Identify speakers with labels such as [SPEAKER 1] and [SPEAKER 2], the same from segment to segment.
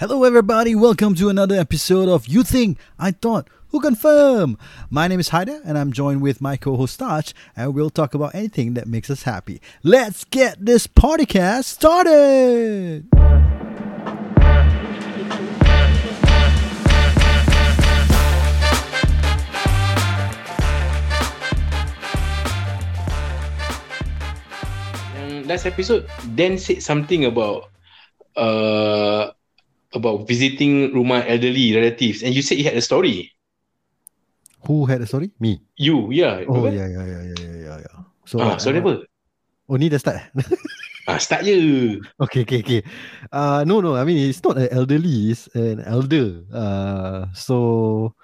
[SPEAKER 1] Hello, everybody. Welcome to another episode of You Think I Thought Who Confirm. My name is Haida, and I'm joined with my co-host Taj, and we'll talk about anything that makes us happy. Let's get this podcast started.
[SPEAKER 2] Last episode Dan said something about uh about visiting rumah elderly relatives and you said you had a story.
[SPEAKER 1] Who had a story? Me.
[SPEAKER 2] You, yeah.
[SPEAKER 1] Oh yeah, yeah, yeah, yeah, yeah, yeah, yeah. So,
[SPEAKER 2] Ah,
[SPEAKER 1] uh,
[SPEAKER 2] apa?
[SPEAKER 1] Oh, ni dah start.
[SPEAKER 2] Ah, start je.
[SPEAKER 1] okay, okay, okay. Uh, no, no. I mean, it's not an elderly. It's an elder. Uh, so,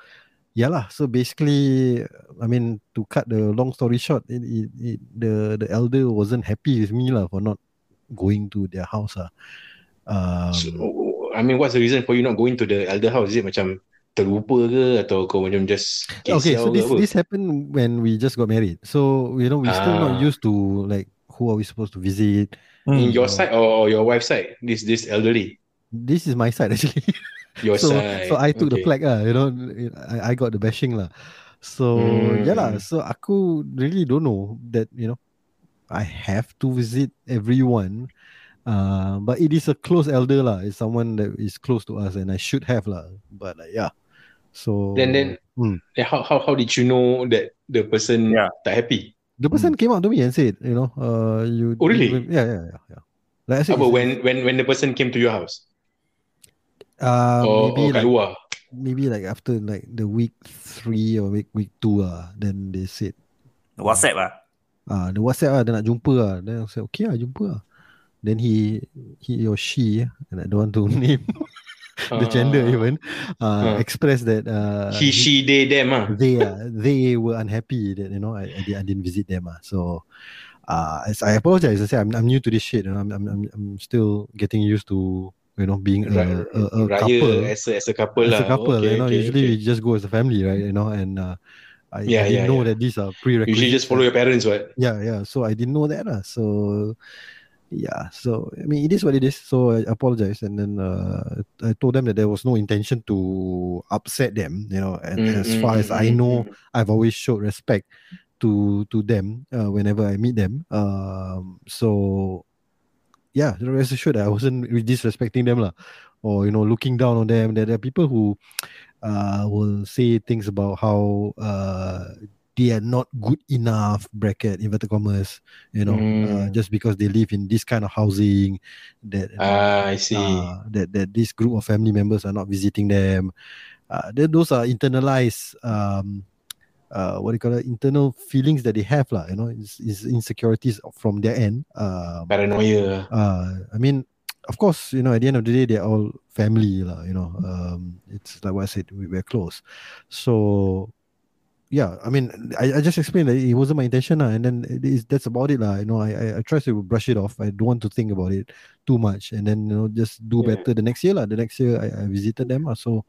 [SPEAKER 1] yeah lah. So basically, I mean, to cut the long story short, it, it, it, the the elder wasn't happy with me lah for not going to their house lah. Um,
[SPEAKER 2] So, I mean, what's the reason for you not going to the elder house? Is it macam terlupa ke atau kau macam just
[SPEAKER 1] okay, so this
[SPEAKER 2] apa?
[SPEAKER 1] this happened when we just got married. So you know, we still not
[SPEAKER 2] Ah.
[SPEAKER 1] used to like who are we supposed to visit.
[SPEAKER 2] In your side or, or your wife's side? This this elderly.
[SPEAKER 1] This is my side actually.
[SPEAKER 2] Your
[SPEAKER 1] so
[SPEAKER 2] side.
[SPEAKER 1] so I took the
[SPEAKER 2] Okay.
[SPEAKER 1] flag lah. You know, I, I got the bashing lah. So yeah lah.
[SPEAKER 2] Hmm.
[SPEAKER 1] So aku really don't know that you know I have to visit everyone. Uh, but it is a close elder lah. It's someone that is close to us, and I should have lah. But uh, yeah. So
[SPEAKER 2] Then then
[SPEAKER 1] Hmm.
[SPEAKER 2] how how how did you know that the person
[SPEAKER 3] Yeah.
[SPEAKER 2] tak happy?
[SPEAKER 1] the person came up to me and said, you know, uh, you.
[SPEAKER 2] Oh, really?
[SPEAKER 1] Yeah, yeah, yeah, yeah. Like I said,
[SPEAKER 2] Apa when when when the person came to your house?
[SPEAKER 1] uh,
[SPEAKER 2] or
[SPEAKER 1] maybe
[SPEAKER 2] or
[SPEAKER 1] like
[SPEAKER 2] luar?
[SPEAKER 1] maybe like after like the week three or week week two ah, then they said
[SPEAKER 3] WhatsApp ah.
[SPEAKER 1] ah the WhatsApp ah, dia nak jumpa ah. Then I said okay ah jumpa ah. Then he he or she and I don't want to name the gender
[SPEAKER 2] Ah.
[SPEAKER 1] even uh,
[SPEAKER 2] Ah.
[SPEAKER 1] expressed that uh,
[SPEAKER 2] he, she, they, them ah.
[SPEAKER 1] they uh, they were unhappy that you know I, I, I didn't visit them ah. So uh, as I apologize. I say I'm, I'm new to this shit and I'm, I'm I'm I'm still getting used to you know being a, a, a
[SPEAKER 2] Raya
[SPEAKER 1] couple
[SPEAKER 2] as a as a couple
[SPEAKER 1] as a couple.
[SPEAKER 2] Okay,
[SPEAKER 1] you know,
[SPEAKER 2] okay,
[SPEAKER 1] usually
[SPEAKER 2] okay.
[SPEAKER 1] we just go as a family, right? You know, and uh, I, I
[SPEAKER 2] Yeah,
[SPEAKER 1] didn't
[SPEAKER 2] yeah,
[SPEAKER 1] know
[SPEAKER 2] yeah.
[SPEAKER 1] that these are prerequisites.
[SPEAKER 2] Usually just follow your parents, right?
[SPEAKER 1] Yeah, yeah. So I didn't know that. Uh, so yeah. So I mean, it is what it is. So I apologize, and then uh, I told them that there was no intention to upset them. You know, and
[SPEAKER 2] Mm,
[SPEAKER 1] as
[SPEAKER 2] mm,
[SPEAKER 1] far as
[SPEAKER 2] mm,
[SPEAKER 1] I
[SPEAKER 2] mm,
[SPEAKER 1] know. I've always showed respect to to them uh, whenever I meet them. Um, so yeah, rest assured that I wasn't re- disrespecting them lah, or you know looking down on them. There, there are people who uh, will say things about how uh, they are not good enough bracket inverted commas. You know, uh,
[SPEAKER 2] Mm.
[SPEAKER 1] just because they live in this kind of housing, that
[SPEAKER 2] Ah, I see.
[SPEAKER 1] uh, that that this group of family members are not visiting them. Uh, th- those are internalized um, uh, what do you call it? Internal feelings that they have, lah. You know, is, it's insecurities from their end. Um,
[SPEAKER 2] Paranoia.
[SPEAKER 1] uh, I mean, of course, you know, at the end of the day, they're all family, lah. You know, um, it's like what I said, we, we're close. So, yeah, I mean, I, I just explained that it wasn't my intention, lah, and then it is, that's about it, lah. You know, I, I I try to brush it off. I don't want to think about it too much, and then you know, just do
[SPEAKER 2] Yeah.
[SPEAKER 1] better the next year, lah. The next year, I, I visited them, lah. So,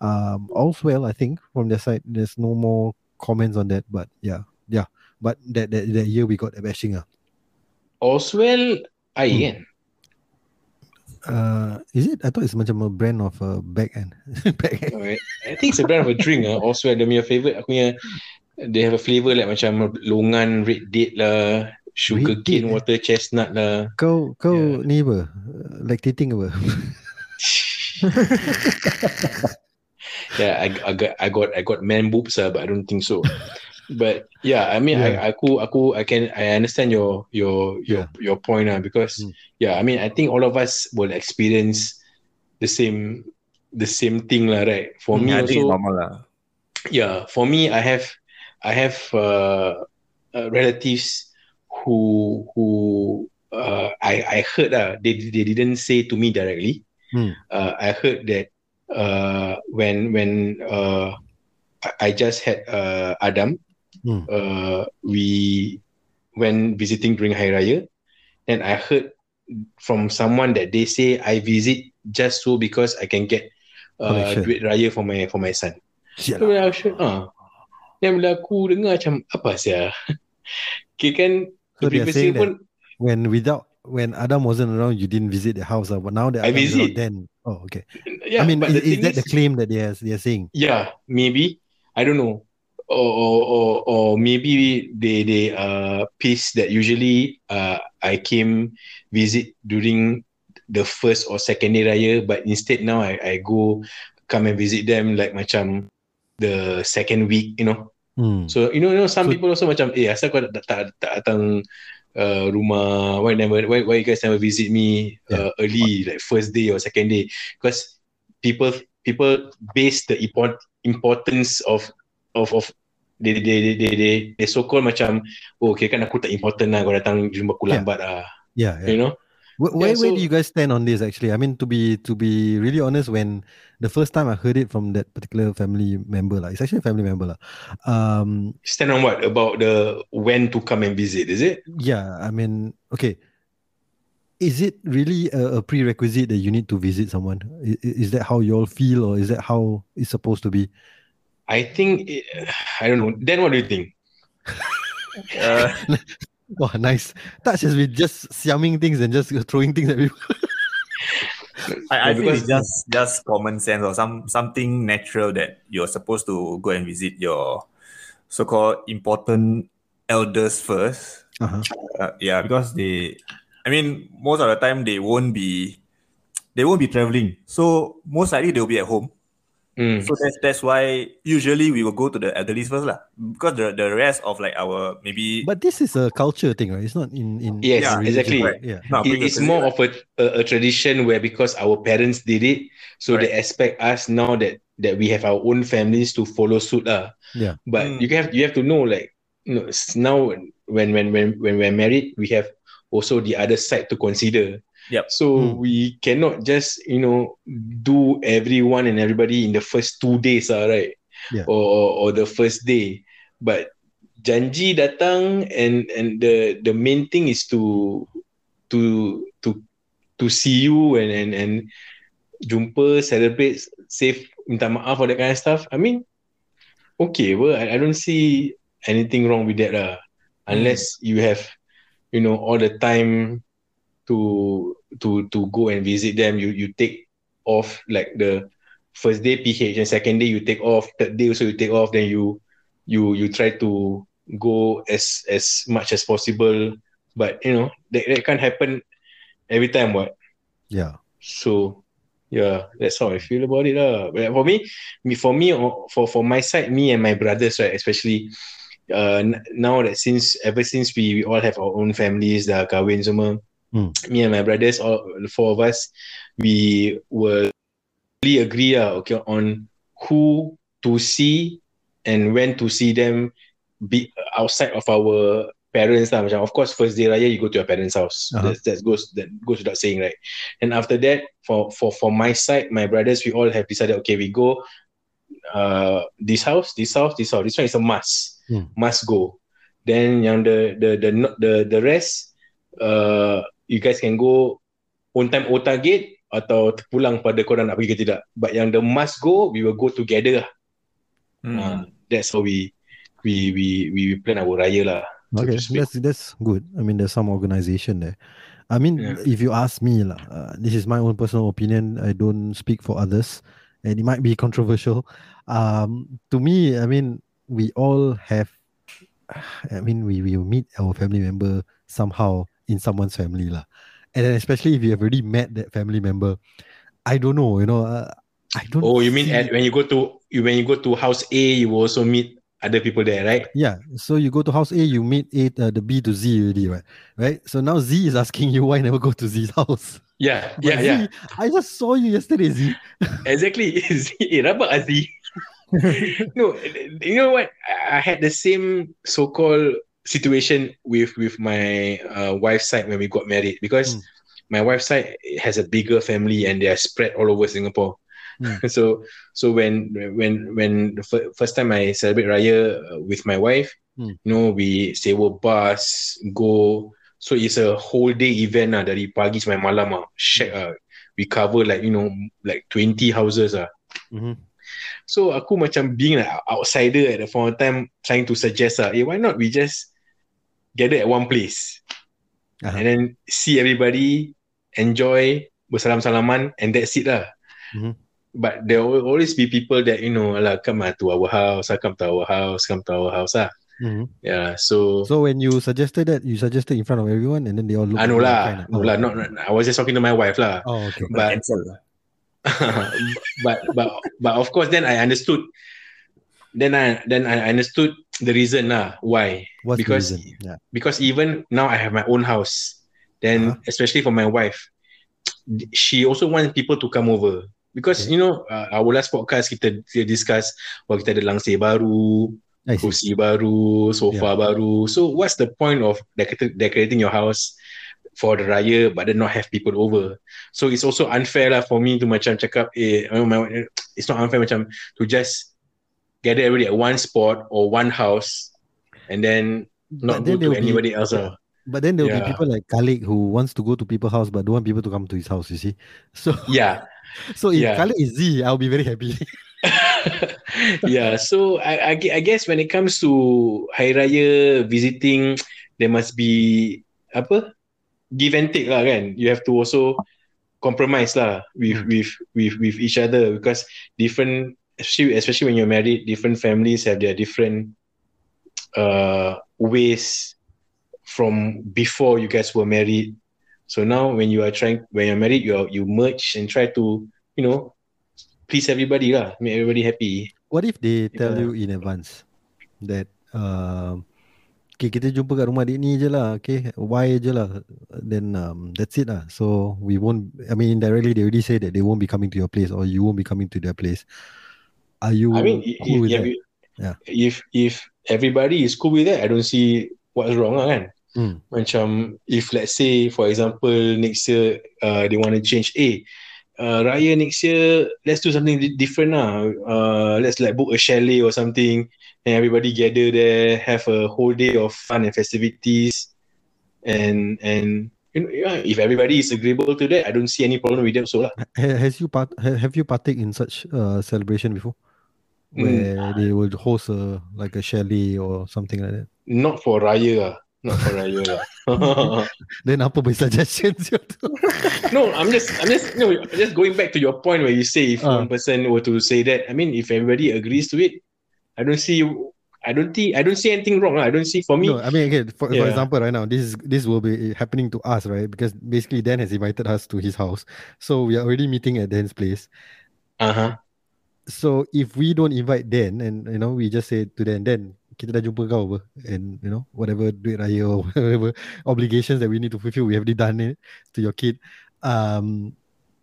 [SPEAKER 1] um, all's well, I think, from their side. There's no more comments on that, but yeah, yeah. But that that, that year we got a bashing, ah.
[SPEAKER 2] Oswell air
[SPEAKER 1] Hmm. Uh, is it? I thought it's macam a brand of a bag kan. bag.
[SPEAKER 2] Alright. I think it's a brand of a drink ah. Oswell dia punya favourite aku punya they have a flavour like macam longan red date lah, sugar
[SPEAKER 1] Red date,
[SPEAKER 2] cane
[SPEAKER 1] eh?
[SPEAKER 2] water chestnut lah.
[SPEAKER 1] Kau kau
[SPEAKER 2] Yeah.
[SPEAKER 1] ni apa? Uh, Lactating apa?
[SPEAKER 2] yeah, I, I got I got I got man boobs ah, but I don't think so. But yeah, I mean,
[SPEAKER 1] Yeah.
[SPEAKER 2] I aku aku I can I understand your your your your point ah because
[SPEAKER 1] Mm.
[SPEAKER 2] yeah, I mean, I think all of us will experience the same the same thing lah, right? For me
[SPEAKER 3] I
[SPEAKER 2] also,
[SPEAKER 3] normal lah.
[SPEAKER 2] yeah, for me, I have I have uh, uh, relatives who who uh, I I heard uh, they they didn't say to me directly.
[SPEAKER 1] Hmm.
[SPEAKER 2] Uh, I heard that uh, when when uh, I- I just had uh, Adam,
[SPEAKER 1] Hmm.
[SPEAKER 2] uh, we when visiting during Hari Raya, and I heard from someone that they say I visit just so because I can get uh,
[SPEAKER 1] Collection.
[SPEAKER 2] duit raya for my for my son. So
[SPEAKER 1] lah.
[SPEAKER 2] bila aku ah. Dan bila aku dengar macam apa sia. Okay kan
[SPEAKER 1] So
[SPEAKER 2] the
[SPEAKER 1] they are saying
[SPEAKER 2] year pun
[SPEAKER 1] When without when Adam wasn't around, you didn't visit the house, uh, but now that
[SPEAKER 2] I
[SPEAKER 1] Adam is around, then oh okay.
[SPEAKER 2] Yeah,
[SPEAKER 1] I mean,
[SPEAKER 2] but
[SPEAKER 1] is,
[SPEAKER 2] the
[SPEAKER 1] is
[SPEAKER 2] thing
[SPEAKER 1] that the claim that they are they are saying?
[SPEAKER 2] Yeah, maybe. I don't know. Or or or, maybe they they uh pissed that usually uh I came visit during the first or second day raya, but instead now I I go come and visit them like macam the second week, you know.
[SPEAKER 1] Hmm.
[SPEAKER 2] So you know, you know, some
[SPEAKER 1] So-
[SPEAKER 2] people also macam, eh, asal kau tak tak, tak datang uh, rumah, why never, why, why you guys never visit me uh, early, like first day or second day? Because people people base the import, importance of of of they they they they they, they so called macam, oh, okay kan aku tak important lah, kau datang jumpa aku
[SPEAKER 1] Yeah.
[SPEAKER 2] lambat lah,
[SPEAKER 1] Yeah, yeah.
[SPEAKER 2] you know?
[SPEAKER 1] Where, where,
[SPEAKER 2] Yeah,
[SPEAKER 1] where
[SPEAKER 2] so-
[SPEAKER 1] do you guys stand on this actually? I mean to be to be really honest, when the first time I heard it from that particular family member, like it's actually a family member. lah. Um
[SPEAKER 2] Stand on what about the when to come and visit? Is it?
[SPEAKER 1] yeah, I mean okay. Is it really a, a prerequisite that you need to visit someone? Is, is that how you all feel or is that how it's supposed to be?
[SPEAKER 2] I think it, I don't know. Then what do you think?
[SPEAKER 3] Uh,
[SPEAKER 1] Wow, nice. Touch has been just siaming things and just throwing things at people.
[SPEAKER 3] I, I think it's
[SPEAKER 2] because-
[SPEAKER 3] just just common sense or some something natural that you're supposed to go and visit your so-called important elders first.
[SPEAKER 1] Uh-huh.
[SPEAKER 3] Uh, yeah, because they, I mean, most of the time they won't be, they won't be traveling. So most likely they'll be at home.
[SPEAKER 2] Mm.
[SPEAKER 3] So that's that's why usually we will go to the elderly first lah. Because the the rest of like our maybe
[SPEAKER 1] But this is a culture thing, right? It's not in in
[SPEAKER 2] Yes,
[SPEAKER 1] in religion,
[SPEAKER 2] exactly.
[SPEAKER 1] right? Yeah.
[SPEAKER 3] Nah,
[SPEAKER 2] It- it's more
[SPEAKER 3] family,
[SPEAKER 2] of a, a, a tradition where because our parents did it, so they expect us now that that we have our own families to follow suit lah.
[SPEAKER 1] Yeah.
[SPEAKER 2] But
[SPEAKER 3] Mm.
[SPEAKER 2] you have you have to know like you know s- now when when when when we're married, we have also the other side to consider.
[SPEAKER 3] Yep.
[SPEAKER 2] So
[SPEAKER 1] Mm.
[SPEAKER 2] we cannot just you know do everyone and everybody in the first two days, ah, right?
[SPEAKER 1] Yeah.
[SPEAKER 2] Or, or or the first day, but janji datang and and the the main thing is to to to to see you and and and jumpa celebrate safe minta maaf for that kind of stuff I mean okay well I, I don't see anything wrong with that lah unless you have you know all the time to to to go and visit them you you take off like the first day PH and second day you take off third day also you take off then you you you try to go as as much as possible but you know that, that can't happen every time what
[SPEAKER 1] Yeah.
[SPEAKER 2] so yeah that's how I feel about it lah. But for me me for me or for for my side me and my brothers right especially uh, now that since ever since we, we all have our own families dah kahwin semua
[SPEAKER 1] Hmm.
[SPEAKER 2] me and my brothers all the four of us we will really agree lah, okay on who to see and when to see them be outside of our parents lah. Macam, of course first day raya you go to your parents house
[SPEAKER 1] Uh-huh.
[SPEAKER 2] that, that goes that goes without saying right and after that for for for my side my brothers we all have decided okay we go uh this house this house this house this one is a must
[SPEAKER 1] Hmm.
[SPEAKER 2] must go then yang the the the the the, the rest uh you guys can go on time old target atau terpulang pada korang nak pergi ke tidak but yang the must go we will go together lah
[SPEAKER 3] Hmm.
[SPEAKER 2] uh, that's how we we we we plan our raya lah so
[SPEAKER 1] Okay,
[SPEAKER 2] speak.
[SPEAKER 1] that's that's good. I mean, there's some organization there. I mean,
[SPEAKER 2] Yeah.
[SPEAKER 1] if you ask me, lah, uh, this is my own personal opinion. I don't speak for others, and it might be controversial. Um, to me, I mean, we all have. I mean, we will meet our family member somehow in someone's family, lah. And then especially if you have already met that family member, I don't know, you know, uh, I don't.
[SPEAKER 2] oh you mean at, when you go to you when you go to house A you will also meet other people there right
[SPEAKER 1] Yeah, so you go to house A, you meet A, uh, the B to Z already, right? Right. So now Z is asking you why never go to Z's house.
[SPEAKER 2] yeah
[SPEAKER 1] But
[SPEAKER 2] yeah
[SPEAKER 1] Z,
[SPEAKER 2] yeah
[SPEAKER 1] I just saw you yesterday, Z.
[SPEAKER 2] exactly eh rabak Aziz no, you know what? I I had the same so-called situation with with my uh, wife's side when we got married because
[SPEAKER 1] Mm.
[SPEAKER 2] my wife's side has a bigger family and they are spread all over Singapore.
[SPEAKER 1] Mm.
[SPEAKER 2] so so when when when the fir- first time I celebrate Raya uh, with my wife,
[SPEAKER 1] Mm.
[SPEAKER 2] you know, we sewa bus, go. So it's a whole day event lah dari pagi sampai malam ah. Shag ah. We cover like you know like 20 houses ah.
[SPEAKER 1] Mhm.
[SPEAKER 2] So aku macam being like outsider at the point of time trying to suggest lah, eh why not we just gather at one place?
[SPEAKER 1] Uh-huh.
[SPEAKER 2] and then see everybody enjoy bersalam-salaman and that's it lah.
[SPEAKER 1] Mhm.
[SPEAKER 2] But there will always be people that you know, lah, come ah, to our house, ah, come to our house, come to our house ah.
[SPEAKER 1] Mhm.
[SPEAKER 2] Yeah, so,
[SPEAKER 1] So when you suggested that, you suggested in front of everyone, and then they all look.
[SPEAKER 2] I know
[SPEAKER 1] at you
[SPEAKER 2] lah, no lah, not, not- I was just talking to my wife lah.
[SPEAKER 1] Oh, okay.
[SPEAKER 2] But
[SPEAKER 3] lah.
[SPEAKER 2] but but but of course, then I understood. Then I then I understood the reason lah why.
[SPEAKER 1] What's
[SPEAKER 2] because-
[SPEAKER 1] the reason? Yeah.
[SPEAKER 2] because even now I have my own house, then
[SPEAKER 1] Uh-huh.
[SPEAKER 2] especially for my wife, she also wants people to come over because
[SPEAKER 1] Okay.
[SPEAKER 2] you know uh, our last podcast kita, kita discuss wah kita ada langsir baru, kursi baru, sofa baru. So what's the point of decor- decorating your house for the raya but then not have people over? So it's also unfair lah for me to macam cakap eh it's not unfair macam to just gather everybody at one spot or one house and then not
[SPEAKER 1] then
[SPEAKER 2] go to
[SPEAKER 1] will be-
[SPEAKER 2] anybody else.
[SPEAKER 1] But then there will
[SPEAKER 2] Yeah.
[SPEAKER 1] be people like Khalid who wants to go to people's house but don't want people to come to his house. You see, so
[SPEAKER 2] Yeah.
[SPEAKER 1] so if
[SPEAKER 2] Yeah.
[SPEAKER 1] Khalid is Z, I'll be very happy.
[SPEAKER 2] yeah, so I, I, I guess when it comes to Hari Raya visiting, there must be apa give and take lah kan. You have to also compromise lah with
[SPEAKER 1] Hmm.
[SPEAKER 2] with with with each other because different especially especially when you're married, different families have their different uh ways from before you guys were married. So now when you are trying when you're married, you are, you merge and try to you know please everybody lah, make everybody happy.
[SPEAKER 1] What if they tell
[SPEAKER 2] Yeah.
[SPEAKER 1] you in advance that um, okay kita jumpa kat rumah adik ni je lah, okay, why je lah, then um, that's it lah. So we won't. I mean indirectly they already say that they won't be coming to your place or you won't be coming to their place. Are you
[SPEAKER 2] I mean,
[SPEAKER 1] cool with
[SPEAKER 2] if,
[SPEAKER 1] that?
[SPEAKER 2] if,
[SPEAKER 1] Yeah.
[SPEAKER 2] if if everybody is cool with that, I don't see what's wrong lah kan.
[SPEAKER 1] Hmm.
[SPEAKER 2] Macam if let's say for example next year uh, they want to change, eh, uh, Raya next year let's do something di- different lah. Uh, let's like book a chalet or something, and everybody gather there, have a whole day of fun and festivities, and and. You know, yeah, if everybody is agreeable to that, I don't see any problem with that. So lah.
[SPEAKER 1] Has you part, have you partake in such uh, celebration before?
[SPEAKER 2] Mm.
[SPEAKER 1] Where they will host a like a chalet or something like that.
[SPEAKER 2] Not for Raya. Not for Raya.
[SPEAKER 1] Then apa by suggestions you tu?
[SPEAKER 2] no, I'm just, I'm just, no, just going back to your point where you say if
[SPEAKER 1] Ah.
[SPEAKER 2] one person were to say that, I mean, if everybody agrees to it, I don't see, I don't think, I don't see anything wrong. lah. I don't see for me.
[SPEAKER 1] No, I mean, okay, for, for
[SPEAKER 2] Yeah.
[SPEAKER 1] example, right now, this is this will be happening to us, right? Because basically, Dan has invited us to his house, so we are already meeting at Dan's place.
[SPEAKER 2] Uh huh.
[SPEAKER 1] So if we don't invite Dan, and you know, we just say to Dan, Dan, kita dah jumpa kau apa, and you know, whatever duit raya or whatever obligations that we need to fulfill, we have already done it to your kid. Um,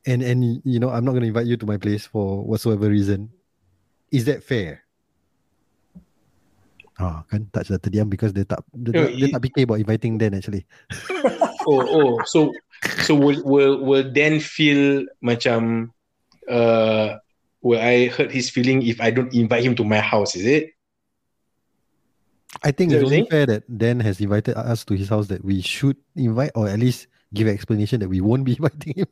[SPEAKER 1] and and you know, I'm not going to invite you to my place for whatsoever reason. Is that fair? Ah, kan tak sudah terdiam because dia tak dia, tak- dia
[SPEAKER 2] it-
[SPEAKER 1] tak fikir about inviting Dan actually.
[SPEAKER 2] Oh, oh, so, so will, will, will then feel macam, uh, will I hurt his feeling if I don't invite him to my house? Is it?
[SPEAKER 1] I think it's
[SPEAKER 2] that what
[SPEAKER 1] only fair that Dan has invited us to his house that we should invite or at least give an explanation that we won't be inviting him.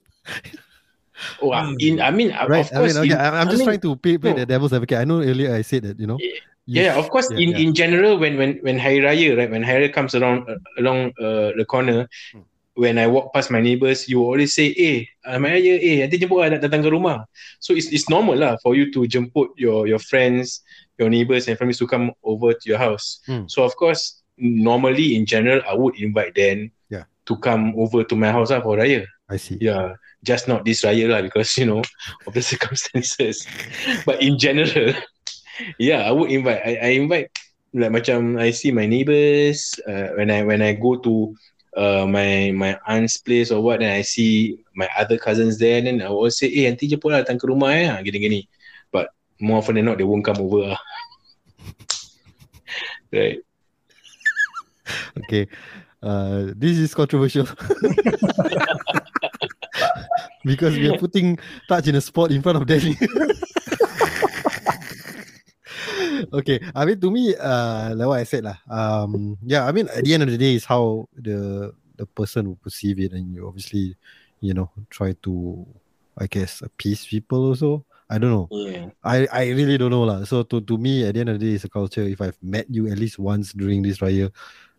[SPEAKER 2] Oh, in, I mean, uh,
[SPEAKER 1] right?
[SPEAKER 2] of course,
[SPEAKER 1] I mean, okay,
[SPEAKER 2] in-
[SPEAKER 1] I'm, I'm
[SPEAKER 2] I
[SPEAKER 1] just
[SPEAKER 2] mean,
[SPEAKER 1] trying to play, play
[SPEAKER 2] no.
[SPEAKER 1] the devil's advocate. I know earlier I said that, you know.
[SPEAKER 2] Yeah,
[SPEAKER 1] you
[SPEAKER 2] yeah, of course.
[SPEAKER 1] yeah,
[SPEAKER 2] in
[SPEAKER 1] yeah.
[SPEAKER 2] in general, when when when Hari Raya, right, when Hari Raya comes around uh, along uh, the corner,
[SPEAKER 1] Hmm.
[SPEAKER 2] When I walk past my neighbors, you always say, "Eh, Hari Raya, eh, nanti jemput lah datang ke rumah." So it's it's normal lah for you to jemput your your friends, your neighbors and families to come over to your house.
[SPEAKER 1] Hmm.
[SPEAKER 2] So of course, normally in general, I would invite them
[SPEAKER 1] Yeah.
[SPEAKER 2] to come over to my house lah for Raya.
[SPEAKER 1] I see.
[SPEAKER 2] Yeah, just not this Raya lah because you know of the circumstances. but in general, yeah, I would invite. I, I invite like macam I see my neighbors uh, when I when I go to uh, my my aunt's place or what, then I see my other cousins there, then I will say, eh, nanti jemput lah datang ke rumah eh, gini gini. But more often than not, they won't come over lah. right.
[SPEAKER 1] Okay. Uh, this is controversial. because we are putting touch in a spot in front of Danny. Okay. I mean to me, uh like what I said lah. Um yeah, I mean at the end of the day is how the the person will perceive it and you obviously, you know, try to I guess appease people also. I don't know.
[SPEAKER 2] Yeah.
[SPEAKER 1] I, I really don't know lah. So to, to me, at the end of the day, it's a culture. If I've met you at least once during this raya,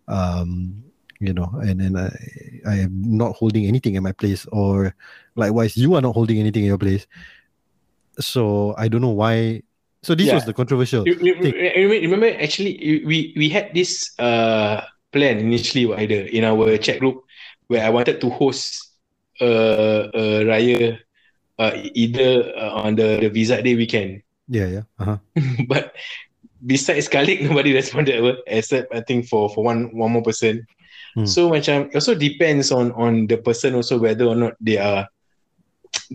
[SPEAKER 1] um, you know, and then I I am not holding anything in my place, or likewise you are not holding anything in your place. So I don't know why. So this
[SPEAKER 2] Yeah.
[SPEAKER 1] was the controversial.
[SPEAKER 2] You, you, remember actually we we had this uh plan initially either in our chat group where I wanted to host a, a raya uh, either uh, on the, the visa day weekend
[SPEAKER 1] Yeah, yeah. Uh-huh.
[SPEAKER 2] but besides Khalid nobody responded apa, except I think for for one one more person
[SPEAKER 1] Hmm.
[SPEAKER 2] so macam it also depends on on the person also whether or not they are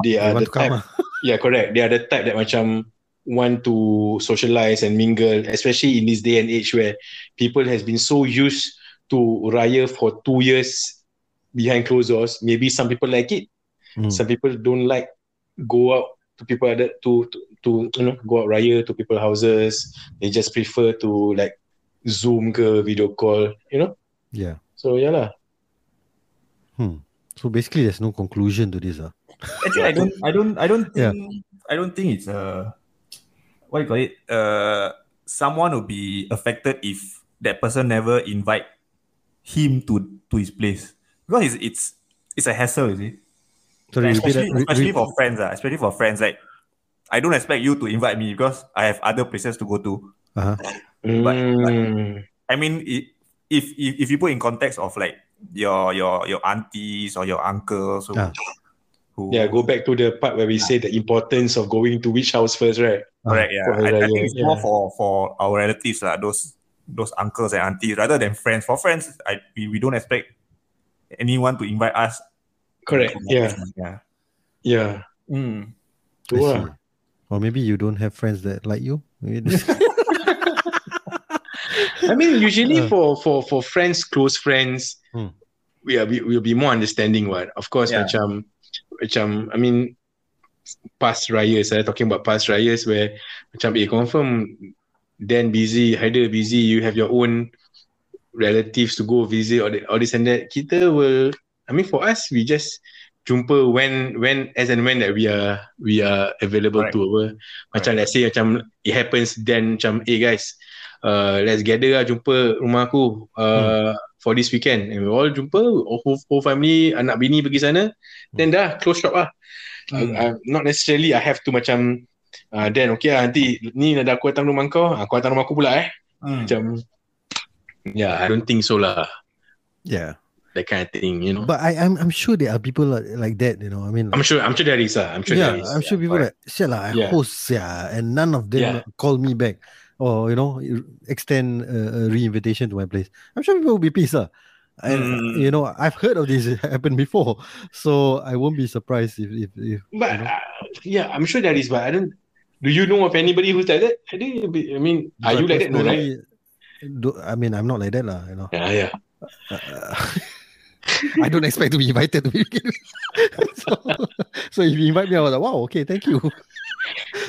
[SPEAKER 2] they are the
[SPEAKER 1] to come?
[SPEAKER 2] type
[SPEAKER 1] ah?
[SPEAKER 2] yeah correct they are the type that macam want to socialize and mingle especially in this day and age where people has been so used to raya for two years behind closed doors maybe some people like it
[SPEAKER 1] Mm.
[SPEAKER 2] some people don't like go out to people other to, to to you know go out raya to people houses they just prefer to like zoom ke video call you know
[SPEAKER 1] Yeah.
[SPEAKER 2] so yeah lah Hmm.
[SPEAKER 1] So basically, there's no conclusion to this. Uh.
[SPEAKER 3] Actually, I don't, I don't, I don't think
[SPEAKER 1] Yeah.
[SPEAKER 3] think, I don't think it's uh, what you call it. Uh, someone will be affected if that person never invite him to to his place because it's it's it's a hassle, you see.
[SPEAKER 1] Sorry, repeat
[SPEAKER 3] especially,
[SPEAKER 1] that.
[SPEAKER 3] Especially
[SPEAKER 1] re-
[SPEAKER 3] for friends, uh, especially for friends. Like, I don't expect you to invite me because I have other places to go to.
[SPEAKER 1] uh-huh.
[SPEAKER 3] But-
[SPEAKER 2] Mm.
[SPEAKER 3] I mean, i- if if, if you put in context of like your your your aunties or your uncles who,
[SPEAKER 1] Ah.
[SPEAKER 3] Who
[SPEAKER 2] yeah go back to the part where we say the importance of going to which house first right
[SPEAKER 3] correct yeah. I, I think
[SPEAKER 2] Raya,
[SPEAKER 3] it's more for for our relatives lah, those those uncles and aunties rather than friends. For friends, I we, we don't expect anyone to invite us.
[SPEAKER 2] correct yeah
[SPEAKER 3] yeah.
[SPEAKER 2] yeah
[SPEAKER 3] Mm.
[SPEAKER 1] I
[SPEAKER 2] tu
[SPEAKER 1] see.
[SPEAKER 2] lah
[SPEAKER 1] Or maybe you don't have friends that like you.
[SPEAKER 2] I mean, usually
[SPEAKER 1] Uh.
[SPEAKER 2] for for for friends, close friends,
[SPEAKER 1] Hmm.
[SPEAKER 2] we are we will be more understanding. What of course,
[SPEAKER 3] Yeah.
[SPEAKER 2] macam macam I mean, past rayas. I'm talking about past rayas where macam eh confirm then busy, Haider busy. You have your own relatives to go visit or all this and that. Kita will. I mean, for us, we just jumpa when when as and when that we are we are available
[SPEAKER 3] Correct.
[SPEAKER 2] to apa. Macam let's say macam it happens then macam eh guys uh, let's gather lah jumpa rumah aku uh, for this weekend and we all jumpa whole, whole family anak bini pergi sana then dah close shop lah
[SPEAKER 3] Hmm.
[SPEAKER 2] uh, uh, not necessarily I have to macam uh, then okay lah nanti ni dah aku datang rumah kau aku datang rumah aku pula eh
[SPEAKER 3] Mm.
[SPEAKER 2] macam yeah I don't think so lah
[SPEAKER 1] yeah.
[SPEAKER 2] that kind of thing you know
[SPEAKER 1] But I, I'm I'm sure there are people like, like that. You know, I mean,
[SPEAKER 2] I'm sure I'm sure there is lah I'm sure
[SPEAKER 1] yeah,
[SPEAKER 2] there is
[SPEAKER 1] I'm sure people
[SPEAKER 2] correct.
[SPEAKER 1] like, shit lah, I
[SPEAKER 2] Yeah.
[SPEAKER 1] host yeah, and none of them
[SPEAKER 2] Yeah.
[SPEAKER 1] call me back or you know extend a, a re-invitation to my place. I'm sure people will be pissed lah. And
[SPEAKER 3] Mm.
[SPEAKER 1] you know, I've heard of this happen before, so I won't be surprised if if, if
[SPEAKER 2] but
[SPEAKER 1] you know.
[SPEAKER 2] uh, yeah I'm sure there is but I don't do you know of anybody who's like that I think I mean are
[SPEAKER 1] But
[SPEAKER 2] you like that no right
[SPEAKER 1] Do, I mean, I'm not like that lah. You know,
[SPEAKER 2] yeah yeah
[SPEAKER 1] Uh, I don't expect to be invited to begin with. so, so if you invite me, I was like, wow, okay, thank you.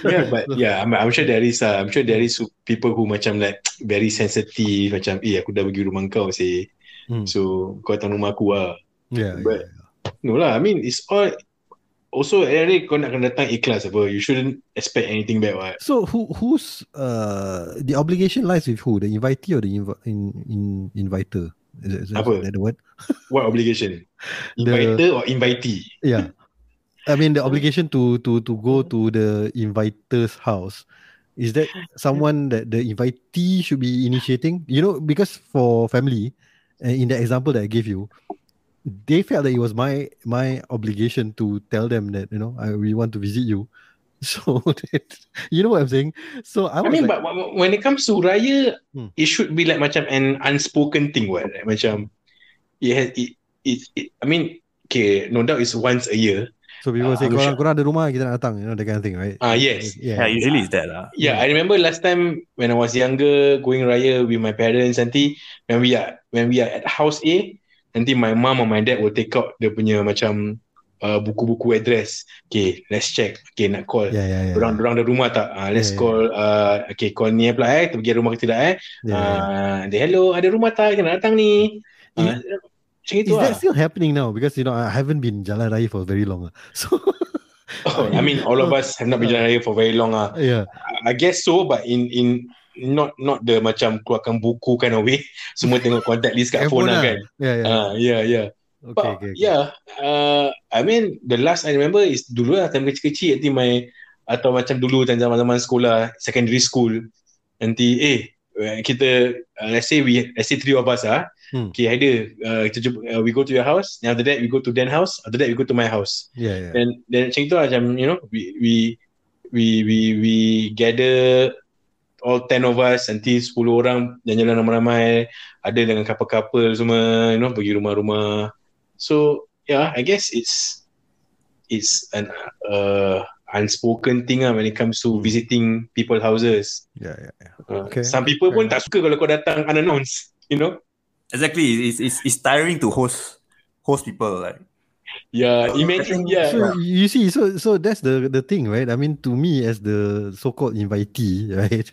[SPEAKER 2] Yeah, but yeah, I'm, I'm sure there is uh, I'm sure there is people who macam like very sensitive macam eh aku dah pergi rumah kau sih.
[SPEAKER 1] Hmm.
[SPEAKER 2] So kau datang rumah aku lah.
[SPEAKER 1] Yeah,
[SPEAKER 2] But-
[SPEAKER 1] yeah.
[SPEAKER 2] No lah, I mean it's all also area kau nak kena datang ikhlas apa. You shouldn't expect anything back what.
[SPEAKER 1] So who who's uh the obligation lies with who? The invitee or the inv- in, in inviter? Is, it- is,
[SPEAKER 2] Apa?
[SPEAKER 1] that the word?
[SPEAKER 2] What obligation?
[SPEAKER 1] The-
[SPEAKER 2] Inviter or invitee?
[SPEAKER 1] Yeah. I mean the obligation to to to go to the inviter's house. Is that someone that the invitee should be initiating? You know, because for family, uh, in the example that I gave you, they felt that it was my my obligation to tell them that you know I we want to visit you. So that, you know what I'm saying. So I
[SPEAKER 2] I mean,
[SPEAKER 1] like,
[SPEAKER 2] but when it comes to raya,
[SPEAKER 1] Hmm.
[SPEAKER 2] it should be like macam an unspoken thing, what? Like, macam it has it, it, it I mean, okay, no doubt it's once a year.
[SPEAKER 1] So people
[SPEAKER 2] uh,
[SPEAKER 1] say
[SPEAKER 2] I'm
[SPEAKER 1] korang,
[SPEAKER 2] sure-
[SPEAKER 1] korang ada rumah kita nak datang, you know that kind of thing, right?
[SPEAKER 2] Ah, yes.
[SPEAKER 3] Yeah,
[SPEAKER 1] Yeah.
[SPEAKER 3] usually it's that lah.
[SPEAKER 2] Yeah, I remember last time when I was younger, going raya with my parents. Nanti when we are when we are at house A, nanti my mom or my dad will take out dia punya macam uh, buku-buku address. Okay, let's check. Okay, nak call.
[SPEAKER 1] Yeah, yeah, yeah.
[SPEAKER 2] Dorang dorang ada rumah tak? Uh, let's
[SPEAKER 1] Yeah, yeah.
[SPEAKER 2] call. Uh, okay, call ni pula eh. Kita pergi rumah kita tak eh.
[SPEAKER 1] yeah, yeah.
[SPEAKER 2] Uh, dia hello, ada rumah tak? Kita nak datang ni. Uh, macam itu
[SPEAKER 1] Is
[SPEAKER 2] lah.
[SPEAKER 1] that still happening now? Because you know I haven't been Jalan Raya for very long. ah. So
[SPEAKER 2] Oh, I mean, all of us have not been jalan raya for very long. Ah,
[SPEAKER 1] yeah,
[SPEAKER 2] I guess so, but in in not not the macam keluarkan buku kind of way. Semua tengok contact list kat phone lah kan.
[SPEAKER 1] Yeah, yeah.
[SPEAKER 2] Ah, yeah, yeah.
[SPEAKER 1] okay,
[SPEAKER 2] But
[SPEAKER 1] okay, okay.
[SPEAKER 2] yeah, uh, I mean the last I remember is dulu lah time kecil-kecil nanti my atau macam dulu zaman-zaman sekolah secondary school nanti eh kita uh, let's say we let's say three of us ah
[SPEAKER 1] Hmm.
[SPEAKER 2] okay either uh, kita jumpa, uh, we go to your house then after that we go to Dan house after that we go to my house
[SPEAKER 1] Yeah, yeah.
[SPEAKER 2] then then macam tu lah macam you know we we we we we gather all 10 of us nanti 10 orang jalan-jalan ramai-ramai ada dengan couple-couple semua you know pergi rumah-rumah so yeah I guess it's it's an uh, unspoken thing lah when it comes to
[SPEAKER 1] Hmm.
[SPEAKER 2] visiting people houses
[SPEAKER 1] Yeah, yeah, yeah.
[SPEAKER 2] uh,
[SPEAKER 1] Okay.
[SPEAKER 2] some people pun tak suka kalau kau datang unannounced you know
[SPEAKER 3] Exactly. It's, it's, it's tiring to host host people. Like
[SPEAKER 2] yeah imagine yeah
[SPEAKER 1] So you see, so so that's the the thing, right? I mean, to me as the so-called invitee, right?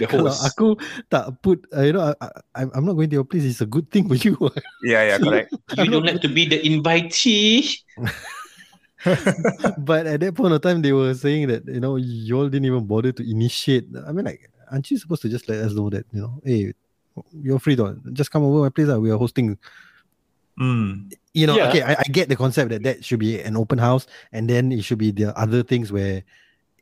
[SPEAKER 2] the
[SPEAKER 1] Kalau
[SPEAKER 2] host
[SPEAKER 1] aku tak put, uh, you know, I, I, I'm not going to your place. It's a good thing for you.
[SPEAKER 3] yeah, yeah, correct.
[SPEAKER 2] you don't like to be the invitee
[SPEAKER 1] but at that point of time, they were saying that you know you all didn't even bother to initiate. I mean, like, aren't you supposed to just let us know that you know, hey, you're free, to just come over my place. Uh, we are hosting.
[SPEAKER 3] Mm.
[SPEAKER 1] You know,
[SPEAKER 2] Yeah.
[SPEAKER 1] okay, I, I get the concept that that should be an open house, and then it should be the other things where.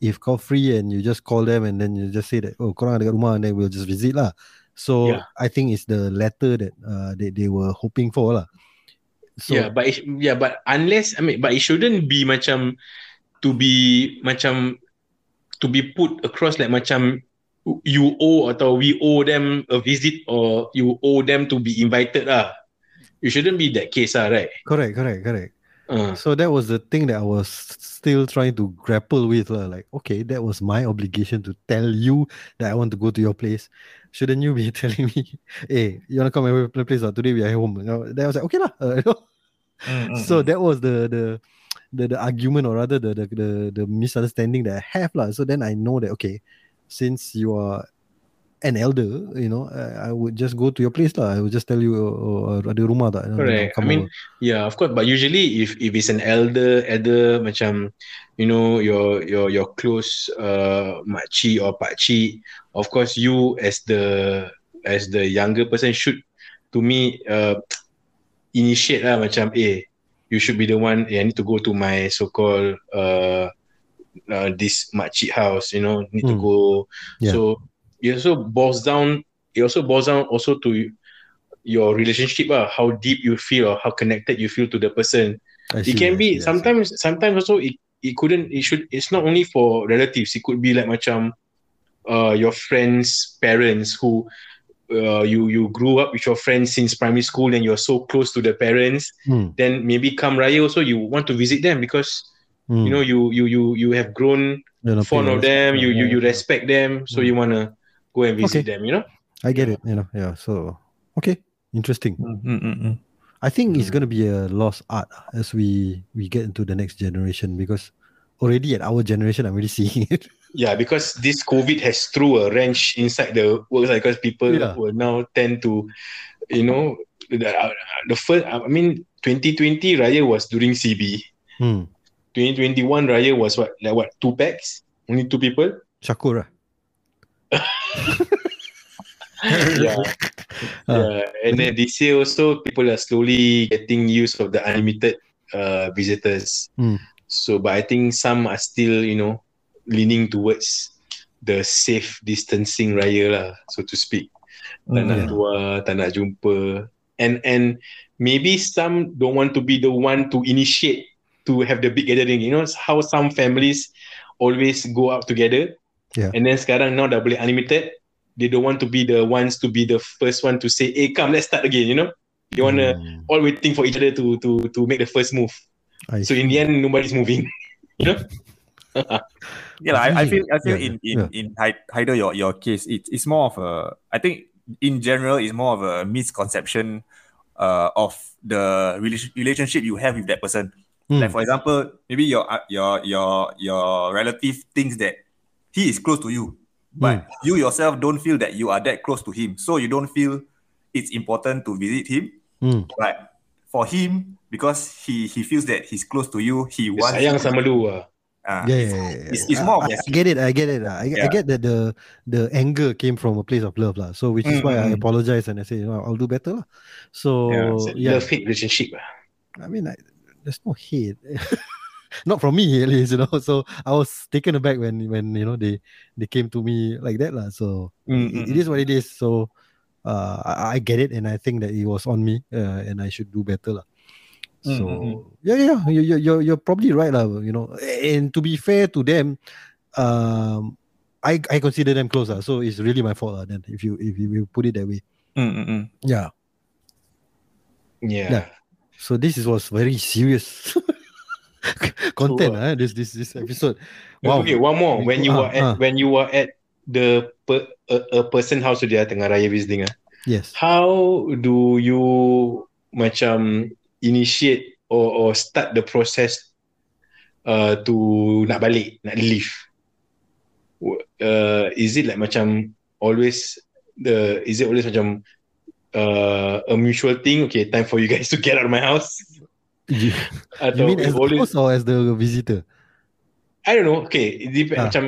[SPEAKER 1] If call free and you just call them and then you just say that oh korang ada kat rumah and then we'll just visit lah. So
[SPEAKER 2] Yeah.
[SPEAKER 1] I think it's the letter that uh, they, they were hoping for lah. So
[SPEAKER 2] yeah, but it, yeah, but unless I mean, but it shouldn't be macam to be macam to be put across like macam you owe atau we owe them a visit or you owe them to be invited lah. It shouldn't be that case lah, right?
[SPEAKER 1] correct, correct, correct.
[SPEAKER 2] Uh,
[SPEAKER 1] So that was the thing that I was still trying to grapple with. lah. Like, okay, that was my obligation to tell you that I want to go to your place. Shouldn't you be telling me, hey, you want to come over to my place? Or today we are home. You know, then I was like, okay lah. uh, you know.
[SPEAKER 3] Mm, mm,
[SPEAKER 1] So
[SPEAKER 3] mm.
[SPEAKER 1] that was the the the, the argument or rather the, the the the misunderstanding that I have lah. So then I know that okay, since you are an elder, you know, I, I would just go to your place lah. I would just tell you, oh, oh, ada rumah tak?
[SPEAKER 2] Correct. I mean,
[SPEAKER 1] over.
[SPEAKER 2] Yeah, of course. But usually, if if it's an elder, elder macam, you know, your your your close uh makcik or pakcik, of course, you as the as the younger person should, to me, uh, initiate lah macam, eh, you should be the one. Eh, I need to go to my so-called uh, uh this makcik house. You know, need to
[SPEAKER 1] Hmm.
[SPEAKER 2] go.
[SPEAKER 1] Yeah.
[SPEAKER 2] So it also boils down. It also boils down also to your relationship ah how deep you feel or how connected you feel to the person
[SPEAKER 1] I
[SPEAKER 2] it
[SPEAKER 1] see,
[SPEAKER 2] can
[SPEAKER 1] I
[SPEAKER 2] be
[SPEAKER 1] see,
[SPEAKER 2] sometimes sometimes also it, it couldn't it should it's not only for relatives it could be like macam uh your friends parents who uh, you you grew up with your friends since primary school and you're so close to the parents
[SPEAKER 1] Hmm,
[SPEAKER 2] then maybe come raya also you want to visit them because
[SPEAKER 1] hmm.
[SPEAKER 2] you know you you you you have grown
[SPEAKER 1] know,
[SPEAKER 2] fond of them
[SPEAKER 1] yeah,
[SPEAKER 2] you you
[SPEAKER 1] yeah,
[SPEAKER 2] you
[SPEAKER 1] yeah.
[SPEAKER 2] respect them so
[SPEAKER 1] Mm.
[SPEAKER 2] you want to go and visit
[SPEAKER 1] Okay.
[SPEAKER 2] them you know
[SPEAKER 1] I get it. You know, yeah. So okay, interesting.
[SPEAKER 3] Mm, mm, mm, mm.
[SPEAKER 1] I think it's
[SPEAKER 2] Mm.
[SPEAKER 1] going to be a lost art as we we get into the next generation because already at our generation, I'm already seeing it.
[SPEAKER 2] Yeah, because this COVID has threw a wrench inside the work like, because people
[SPEAKER 1] Yeah.
[SPEAKER 2] will now tend to, you know, the, uh, the first. I mean, 2020 Raya was during CB.
[SPEAKER 1] hmm.
[SPEAKER 2] 2021 Raya was what like what two packs, only two people.
[SPEAKER 1] Shakur. ah.
[SPEAKER 2] yeah,
[SPEAKER 1] Ah.
[SPEAKER 2] yeah. And then this year also people are slowly getting used of the unlimited uh, visitors.
[SPEAKER 1] Hmm.
[SPEAKER 2] So, but I think some are still, you know, leaning towards the safe distancing raya lah, so to speak. tak
[SPEAKER 3] Mm,
[SPEAKER 2] nak
[SPEAKER 1] yeah.
[SPEAKER 2] keluar, tak nak jumpa. And and maybe some don't want to be the one to initiate to have the big gathering. You know how some families always go out together.
[SPEAKER 1] Yeah.
[SPEAKER 2] And then sekarang now dah boleh unlimited, they don't want to be the ones to be the first one to say, "Hey, come, let's start again." You know, they wanna
[SPEAKER 1] Hmm.
[SPEAKER 2] all waiting for each other to to to make the first move.
[SPEAKER 1] I
[SPEAKER 2] So in the end, nobody's moving. you know?
[SPEAKER 3] Yeah, I, I feel I feel
[SPEAKER 1] Yeah,
[SPEAKER 3] in in
[SPEAKER 1] yeah.
[SPEAKER 3] in Hai- Haider your your case it, it's more of a I think in general it's more of a misconception uh, of the rela- relationship you have with that person.
[SPEAKER 1] Hmm.
[SPEAKER 3] Like for example, maybe your uh, your your your relative thinks that he is close to you, but you yourself don't feel that you are that close to him. So you don't feel it's important to visit him.
[SPEAKER 1] Hmm.
[SPEAKER 3] But for him, because he he feels that he's close to you, he wants
[SPEAKER 2] sayang sama lu ah.
[SPEAKER 3] Ah,
[SPEAKER 1] Yeah,
[SPEAKER 3] it's,
[SPEAKER 1] yeah, yeah,
[SPEAKER 3] it's, it's more
[SPEAKER 1] I, I get it. I get it. I, I get that the the anger came from a place of love, lah. So which is why I
[SPEAKER 3] Mm, mm, mm.
[SPEAKER 1] apologize and I say, you know, I'll do better, lah. So
[SPEAKER 2] It's a
[SPEAKER 1] yeah,
[SPEAKER 2] love hate relationship.
[SPEAKER 1] I mean, I, there's no hate. Not from me, at least, you know. So I was taken aback when when you know they they came to me like that, lah. So
[SPEAKER 3] Mm,
[SPEAKER 1] it- is what it is. So uh, I, I get it, and I think that it was on me, uh, and I should do better, lah. So
[SPEAKER 3] mm, mm.
[SPEAKER 1] yeah, yeah, you you you're, you're probably right, lah. You know, and to be fair to them, um, I I consider them closer. So it's really my fault, lah. Then if you if you put it that way,
[SPEAKER 3] Mm, mm, mm.
[SPEAKER 1] yeah.
[SPEAKER 2] Yeah.
[SPEAKER 1] Yeah. So this is, was very serious content,
[SPEAKER 2] True,
[SPEAKER 1] ah. This this this episode. Wow.
[SPEAKER 2] Okay, one more. When you
[SPEAKER 1] Ah,
[SPEAKER 2] were at
[SPEAKER 1] ah.
[SPEAKER 2] when you were at the per, a, a person house dia tengah raya visiting ah.
[SPEAKER 1] Yes.
[SPEAKER 2] How do you macam initiate or, or start the process uh, to nak balik, nak leave? Uh, is it like macam always the is it always macam uh, a mutual thing? Okay, time for you guys to get out of my house.
[SPEAKER 1] You, you
[SPEAKER 2] Atau
[SPEAKER 1] mean as the host or as the visitor?
[SPEAKER 2] I don't know. Okay, it depends.
[SPEAKER 1] Ah.
[SPEAKER 2] Macam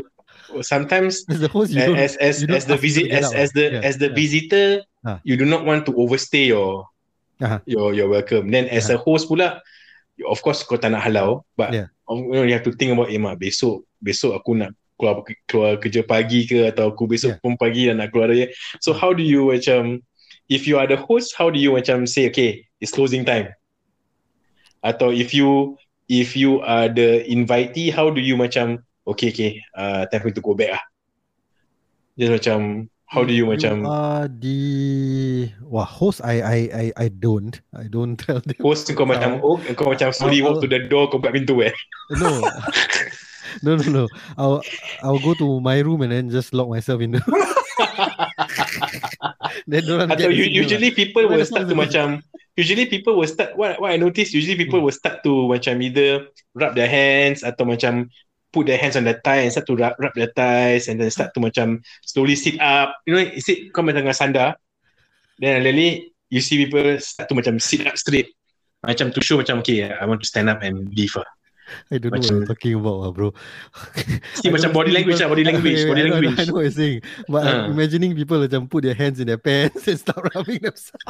[SPEAKER 2] sometimes
[SPEAKER 1] As the host, you
[SPEAKER 2] as as
[SPEAKER 1] you
[SPEAKER 2] as the visit as as the
[SPEAKER 1] yeah,
[SPEAKER 2] as the
[SPEAKER 1] yeah.
[SPEAKER 2] visitor
[SPEAKER 1] Ah.
[SPEAKER 2] you do not want to overstay your
[SPEAKER 1] Ah.
[SPEAKER 2] your your welcome then as a host pula you- of course kau tak nak halau but
[SPEAKER 1] Yeah.
[SPEAKER 2] you know you have to think about eh mak besok besok aku nak keluar keluar kerja pagi ke atau aku besok
[SPEAKER 1] Yeah.
[SPEAKER 2] pun pagi dan nak keluar raya so how do you macam if you are the host how do you macam say okay it's closing time? Atau if you if you are the invitee how do you macam okay okay uh, time for you to go back ah? Just macam how do you, macam
[SPEAKER 1] are the wah host I I I I don't I don't tell them.
[SPEAKER 2] Host kau macam oh kau macam slowly walk to the door kau buka pintu eh?
[SPEAKER 1] No. No no no. I'll I'll go to my room and then just lock myself in the then
[SPEAKER 2] atau u- usually people will start to macam usually people will start what what I notice usually people
[SPEAKER 1] Hmm.
[SPEAKER 2] will start to macam either rub their hands atau macam put their hands on the thigh and start to rub, rub their thighs and then start to macam slowly sit up you know sit kau macam tengah sandar then suddenly you see people start to macam sit up straight macam to show macam okay I want to stand up and leave ah.
[SPEAKER 1] I don't know
[SPEAKER 2] macam-
[SPEAKER 1] what you're talking about ah, bro
[SPEAKER 2] See macam body language lah body language
[SPEAKER 1] Okay,
[SPEAKER 2] body
[SPEAKER 1] I know,
[SPEAKER 2] language
[SPEAKER 1] I know what you're saying but I'm
[SPEAKER 2] Ah.
[SPEAKER 1] imagining people macam put their hands in their pants and start rubbing themselves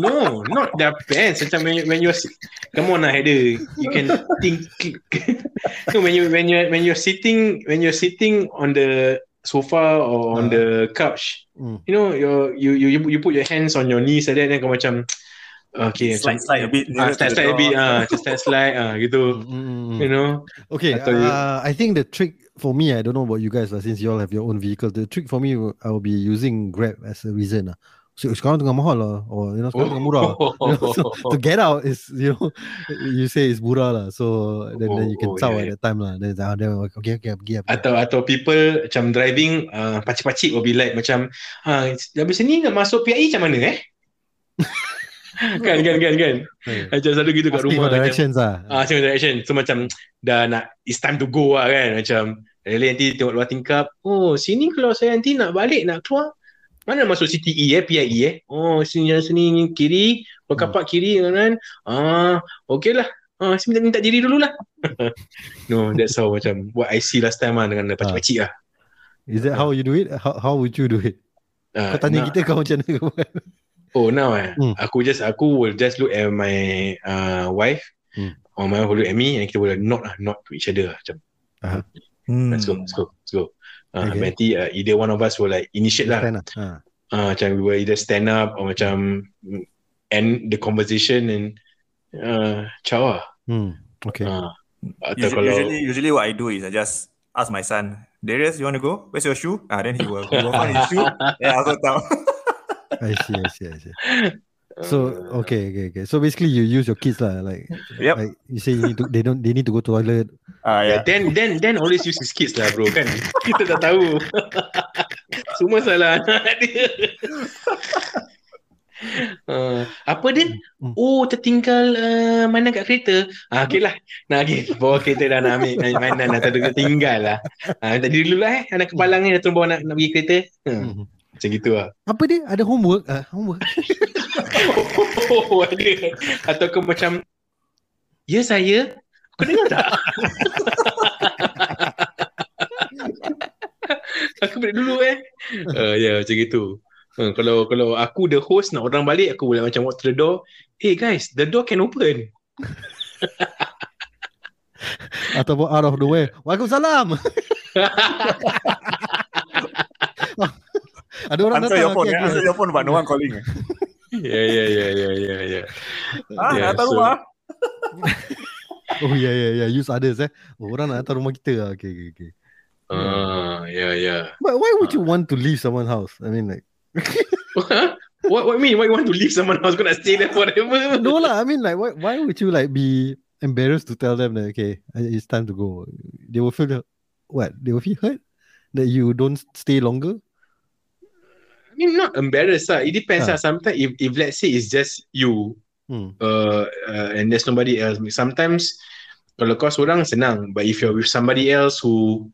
[SPEAKER 2] No, not their pants. Macam when you, when you're come on lah, Heather. You can think. no, when you when you when you're sitting when you're sitting on the sofa or on
[SPEAKER 1] Ah.
[SPEAKER 2] the couch,
[SPEAKER 1] Mm.
[SPEAKER 2] you know, you're, you you you you put your hands on your knees and then kau macam okay,
[SPEAKER 3] Slide,
[SPEAKER 2] macam-
[SPEAKER 3] slide a bit.
[SPEAKER 2] Ah, slide slide a bit ah, just slide slide ah gitu.
[SPEAKER 1] Mm, mm, mm.
[SPEAKER 2] You know,
[SPEAKER 1] Okay,
[SPEAKER 2] Atau you-
[SPEAKER 1] uh, I think the trick for me, I don't know about you guys lah, since you all have your own vehicle. The trick for me, I will be using Grab as a reason lah. So sekarang tengah mahal lah, or you know sekarang tengah murah. You know, so to get out is you know you say it's murah lah. So then, then you can
[SPEAKER 2] Oh, oh, yeah,
[SPEAKER 1] at that time lah. Then ah, then okay okay pergi lah.
[SPEAKER 2] atau atau people macam driving uh, pacik-pacik will be like macam ah habis ni nak masuk PIE macam mana eh? kan kan kan kan.
[SPEAKER 1] Yeah.
[SPEAKER 2] Macam selalu gitu kat
[SPEAKER 1] Asking
[SPEAKER 2] rumah macam
[SPEAKER 1] directions lah.
[SPEAKER 2] ah uh, direction. So macam dah nak it's time to go lah kan macam Really nanti tengok luar tingkap Oh sini kalau saya nanti nak balik Nak keluar Mana masuk CTE eh PIE eh Oh sini jalan sini ni kiri Kalau
[SPEAKER 1] Hmm.
[SPEAKER 2] kapak kiri kan Ah Okay lah Ah, sini minta, minta diri dulu lah No that's how macam What I see last time lah Dengan pacik-pacik lah
[SPEAKER 1] Is that how you do it? How how would you do it?
[SPEAKER 2] Ah,
[SPEAKER 1] Kau tanya
[SPEAKER 2] now-
[SPEAKER 1] kita kau macam mana?
[SPEAKER 2] Oh now eh
[SPEAKER 1] Hmm.
[SPEAKER 2] Aku just Aku will just look at my uh, Wife
[SPEAKER 1] Hmm.
[SPEAKER 2] Or my wife will look at me And kita will nod lah Nod to each other lah Macam
[SPEAKER 3] Hmm.
[SPEAKER 2] Let's go, let's go, let's go. Uh,
[SPEAKER 1] Okay.
[SPEAKER 2] Nanti uh, either one of us will like initiate lah.
[SPEAKER 1] Understand lah. Ah.
[SPEAKER 2] Uh, macam we will either stand up or macam end the conversation and uh, ciao lah.
[SPEAKER 1] Hmm. Okay.
[SPEAKER 2] Uh, atau
[SPEAKER 3] Usually,
[SPEAKER 2] kalau
[SPEAKER 3] usually, usually what I do is I just ask my son, Darius, you want to go? Where's your shoe? Ah, then he will, he will find his shoe. Yeah, I also tell.
[SPEAKER 1] I see. I see. I see. So okay, okay, okay. So basically, you use your kids lah. Like,
[SPEAKER 3] Yep.
[SPEAKER 1] like you say, you need to. They don't. They need to go to toilet.
[SPEAKER 3] Ah,
[SPEAKER 2] yeah.
[SPEAKER 3] yeah.
[SPEAKER 2] then then then always use his kids lah bro kan. Kita tak tahu. Semua salah anak dia. Uh, apa dia?
[SPEAKER 1] Hmm.
[SPEAKER 2] Oh tertinggal uh, mana kat kereta? Ah okey lah. Nak pergi bawa kereta dah nak ambil main- mainan dah tak ada tertinggal lah. Ah tak diri dulu lah eh anak kepalang ni dah turun bawa nak, nak pergi kereta. Hmm. Macam gitu lah.
[SPEAKER 1] Apa dia? Ada homework? Uh, homework.
[SPEAKER 2] oh, oh, ada. Atau kau macam, ya saya? Kau dengar tak? aku balik dulu eh. Uh, ya, yeah, macam gitu. Uh, kalau kalau aku the host nak orang balik, aku boleh macam walk to the door. Hey guys, the door can open.
[SPEAKER 1] Ataupun out of the way. Waalaikumsalam. Ada orang
[SPEAKER 3] Answer
[SPEAKER 1] datang.
[SPEAKER 3] your phone,
[SPEAKER 1] okay, okay.
[SPEAKER 3] Answer your phone, but no one calling.
[SPEAKER 2] Ya, ya, ya, ya, ya, ya.
[SPEAKER 3] Ah,
[SPEAKER 2] Yeah,
[SPEAKER 3] atas
[SPEAKER 2] so-
[SPEAKER 3] rumah.
[SPEAKER 1] Oh yeah, yeah, yeah. Use others eh. Oh, orang nak datang rumah kita lah. Okay, okay, okay.
[SPEAKER 2] Ah, ya, ya.
[SPEAKER 1] But why would you want to leave someone's house? I mean, like,
[SPEAKER 2] what what mean? Why you want to leave someone else? Gonna stay there forever?
[SPEAKER 1] no lah. I mean, like, why, why would you like be embarrassed to tell them that okay, it's time to go? They will feel the, what? They will feel hurt that you don't stay longer.
[SPEAKER 2] Mean, not embarrassed lah. It depends
[SPEAKER 1] Ah.
[SPEAKER 2] lah. Sometimes if, if let's say it's just you,
[SPEAKER 1] Hmm.
[SPEAKER 2] uh, uh, and there's nobody else. Sometimes kalau kau seorang senang, but if you're with somebody else who,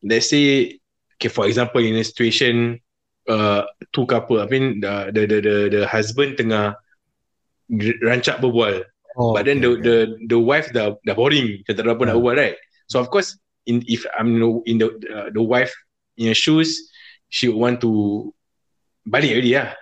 [SPEAKER 2] let's say, okay, for example, in a situation, uh, two couple, I mean, the the the the, the husband tengah rancak berbual,
[SPEAKER 1] Oh,
[SPEAKER 2] but then
[SPEAKER 1] okay,
[SPEAKER 2] the
[SPEAKER 1] okay.
[SPEAKER 2] the the wife dah dah boring, dia tak ada apa nak
[SPEAKER 1] Yeah.
[SPEAKER 2] berbual, right? So of course, in if I'm in the uh, the wife in her shoes, she would want to balik already lah.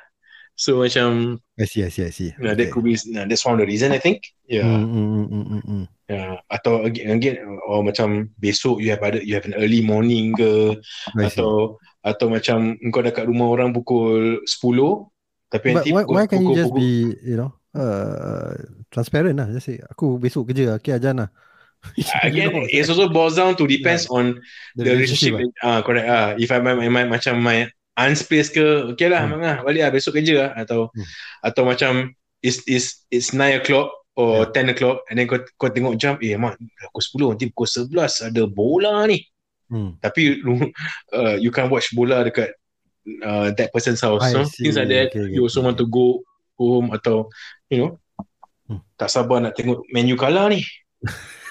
[SPEAKER 2] So macam
[SPEAKER 1] I see, I see, I see.
[SPEAKER 2] Yeah, that could be nah, that's one of the reason I think. Yeah.
[SPEAKER 1] Mm, mm, mm, mm, mm, mm.
[SPEAKER 2] Yeah. Atau again, again or macam besok you have ada you have an early morning ke
[SPEAKER 1] I see.
[SPEAKER 2] atau atau macam kau dekat rumah orang pukul 10 tapi
[SPEAKER 1] But
[SPEAKER 2] nanti
[SPEAKER 1] why,
[SPEAKER 2] pukul,
[SPEAKER 1] why can't you
[SPEAKER 2] pukul,
[SPEAKER 1] just
[SPEAKER 2] pukul,
[SPEAKER 1] be, you know, uh, transparent lah. Just say, aku besok kerja, okay, ajan lah. You
[SPEAKER 2] again
[SPEAKER 1] know,
[SPEAKER 2] it's also boils down to depends on the, relationship. Ah correct ah. If I my, my, macam my aunt's place ke okay lah
[SPEAKER 1] Hmm.
[SPEAKER 2] memang lah balik lah besok kerja lah atau
[SPEAKER 1] Hmm.
[SPEAKER 2] atau macam it's it's it's 9 o'clock or 10 o'clock and then kau kau tengok jam eh mak pukul 10 nanti pukul 11 ada bola ni
[SPEAKER 1] Hmm.
[SPEAKER 2] tapi uh, you can watch bola dekat uh, that person's house
[SPEAKER 1] I
[SPEAKER 2] so
[SPEAKER 1] see.
[SPEAKER 2] things like that
[SPEAKER 1] Okay, okay,
[SPEAKER 2] you also
[SPEAKER 1] okay.
[SPEAKER 2] want to go home atau you know
[SPEAKER 1] Hmm.
[SPEAKER 2] tak sabar nak tengok menu kalah ni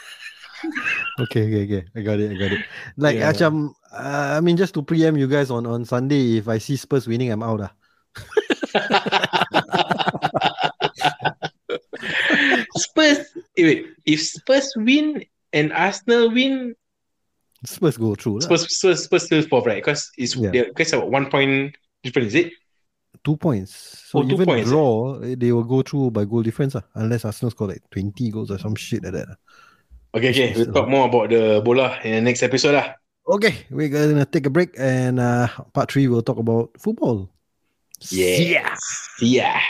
[SPEAKER 1] Okay, okay, okay. I got it, I got it. Like,
[SPEAKER 2] Yeah.
[SPEAKER 1] uh, I mean, just to preempt you guys on, on Sunday, if I see Spurs winning, I'm out lah.
[SPEAKER 2] Spurs eh, wait if Spurs win and Arsenal win
[SPEAKER 1] Spurs go through.
[SPEAKER 2] Spurs Spurs, Spurs still fourth right because it's
[SPEAKER 1] Yeah.
[SPEAKER 2] they're about one point difference is it
[SPEAKER 1] Two points. So
[SPEAKER 2] Oh,
[SPEAKER 1] even
[SPEAKER 2] points,
[SPEAKER 1] draw, eh, they will go through by goal difference lah. Unless Arsenal score like 20 goals or some shit like that. lah.
[SPEAKER 2] Okay okay we'll talk more about the bola in the next episode lah.
[SPEAKER 1] Okay, we're gonna take a break and uh, part three we'll talk about football.
[SPEAKER 2] yeah. Yeah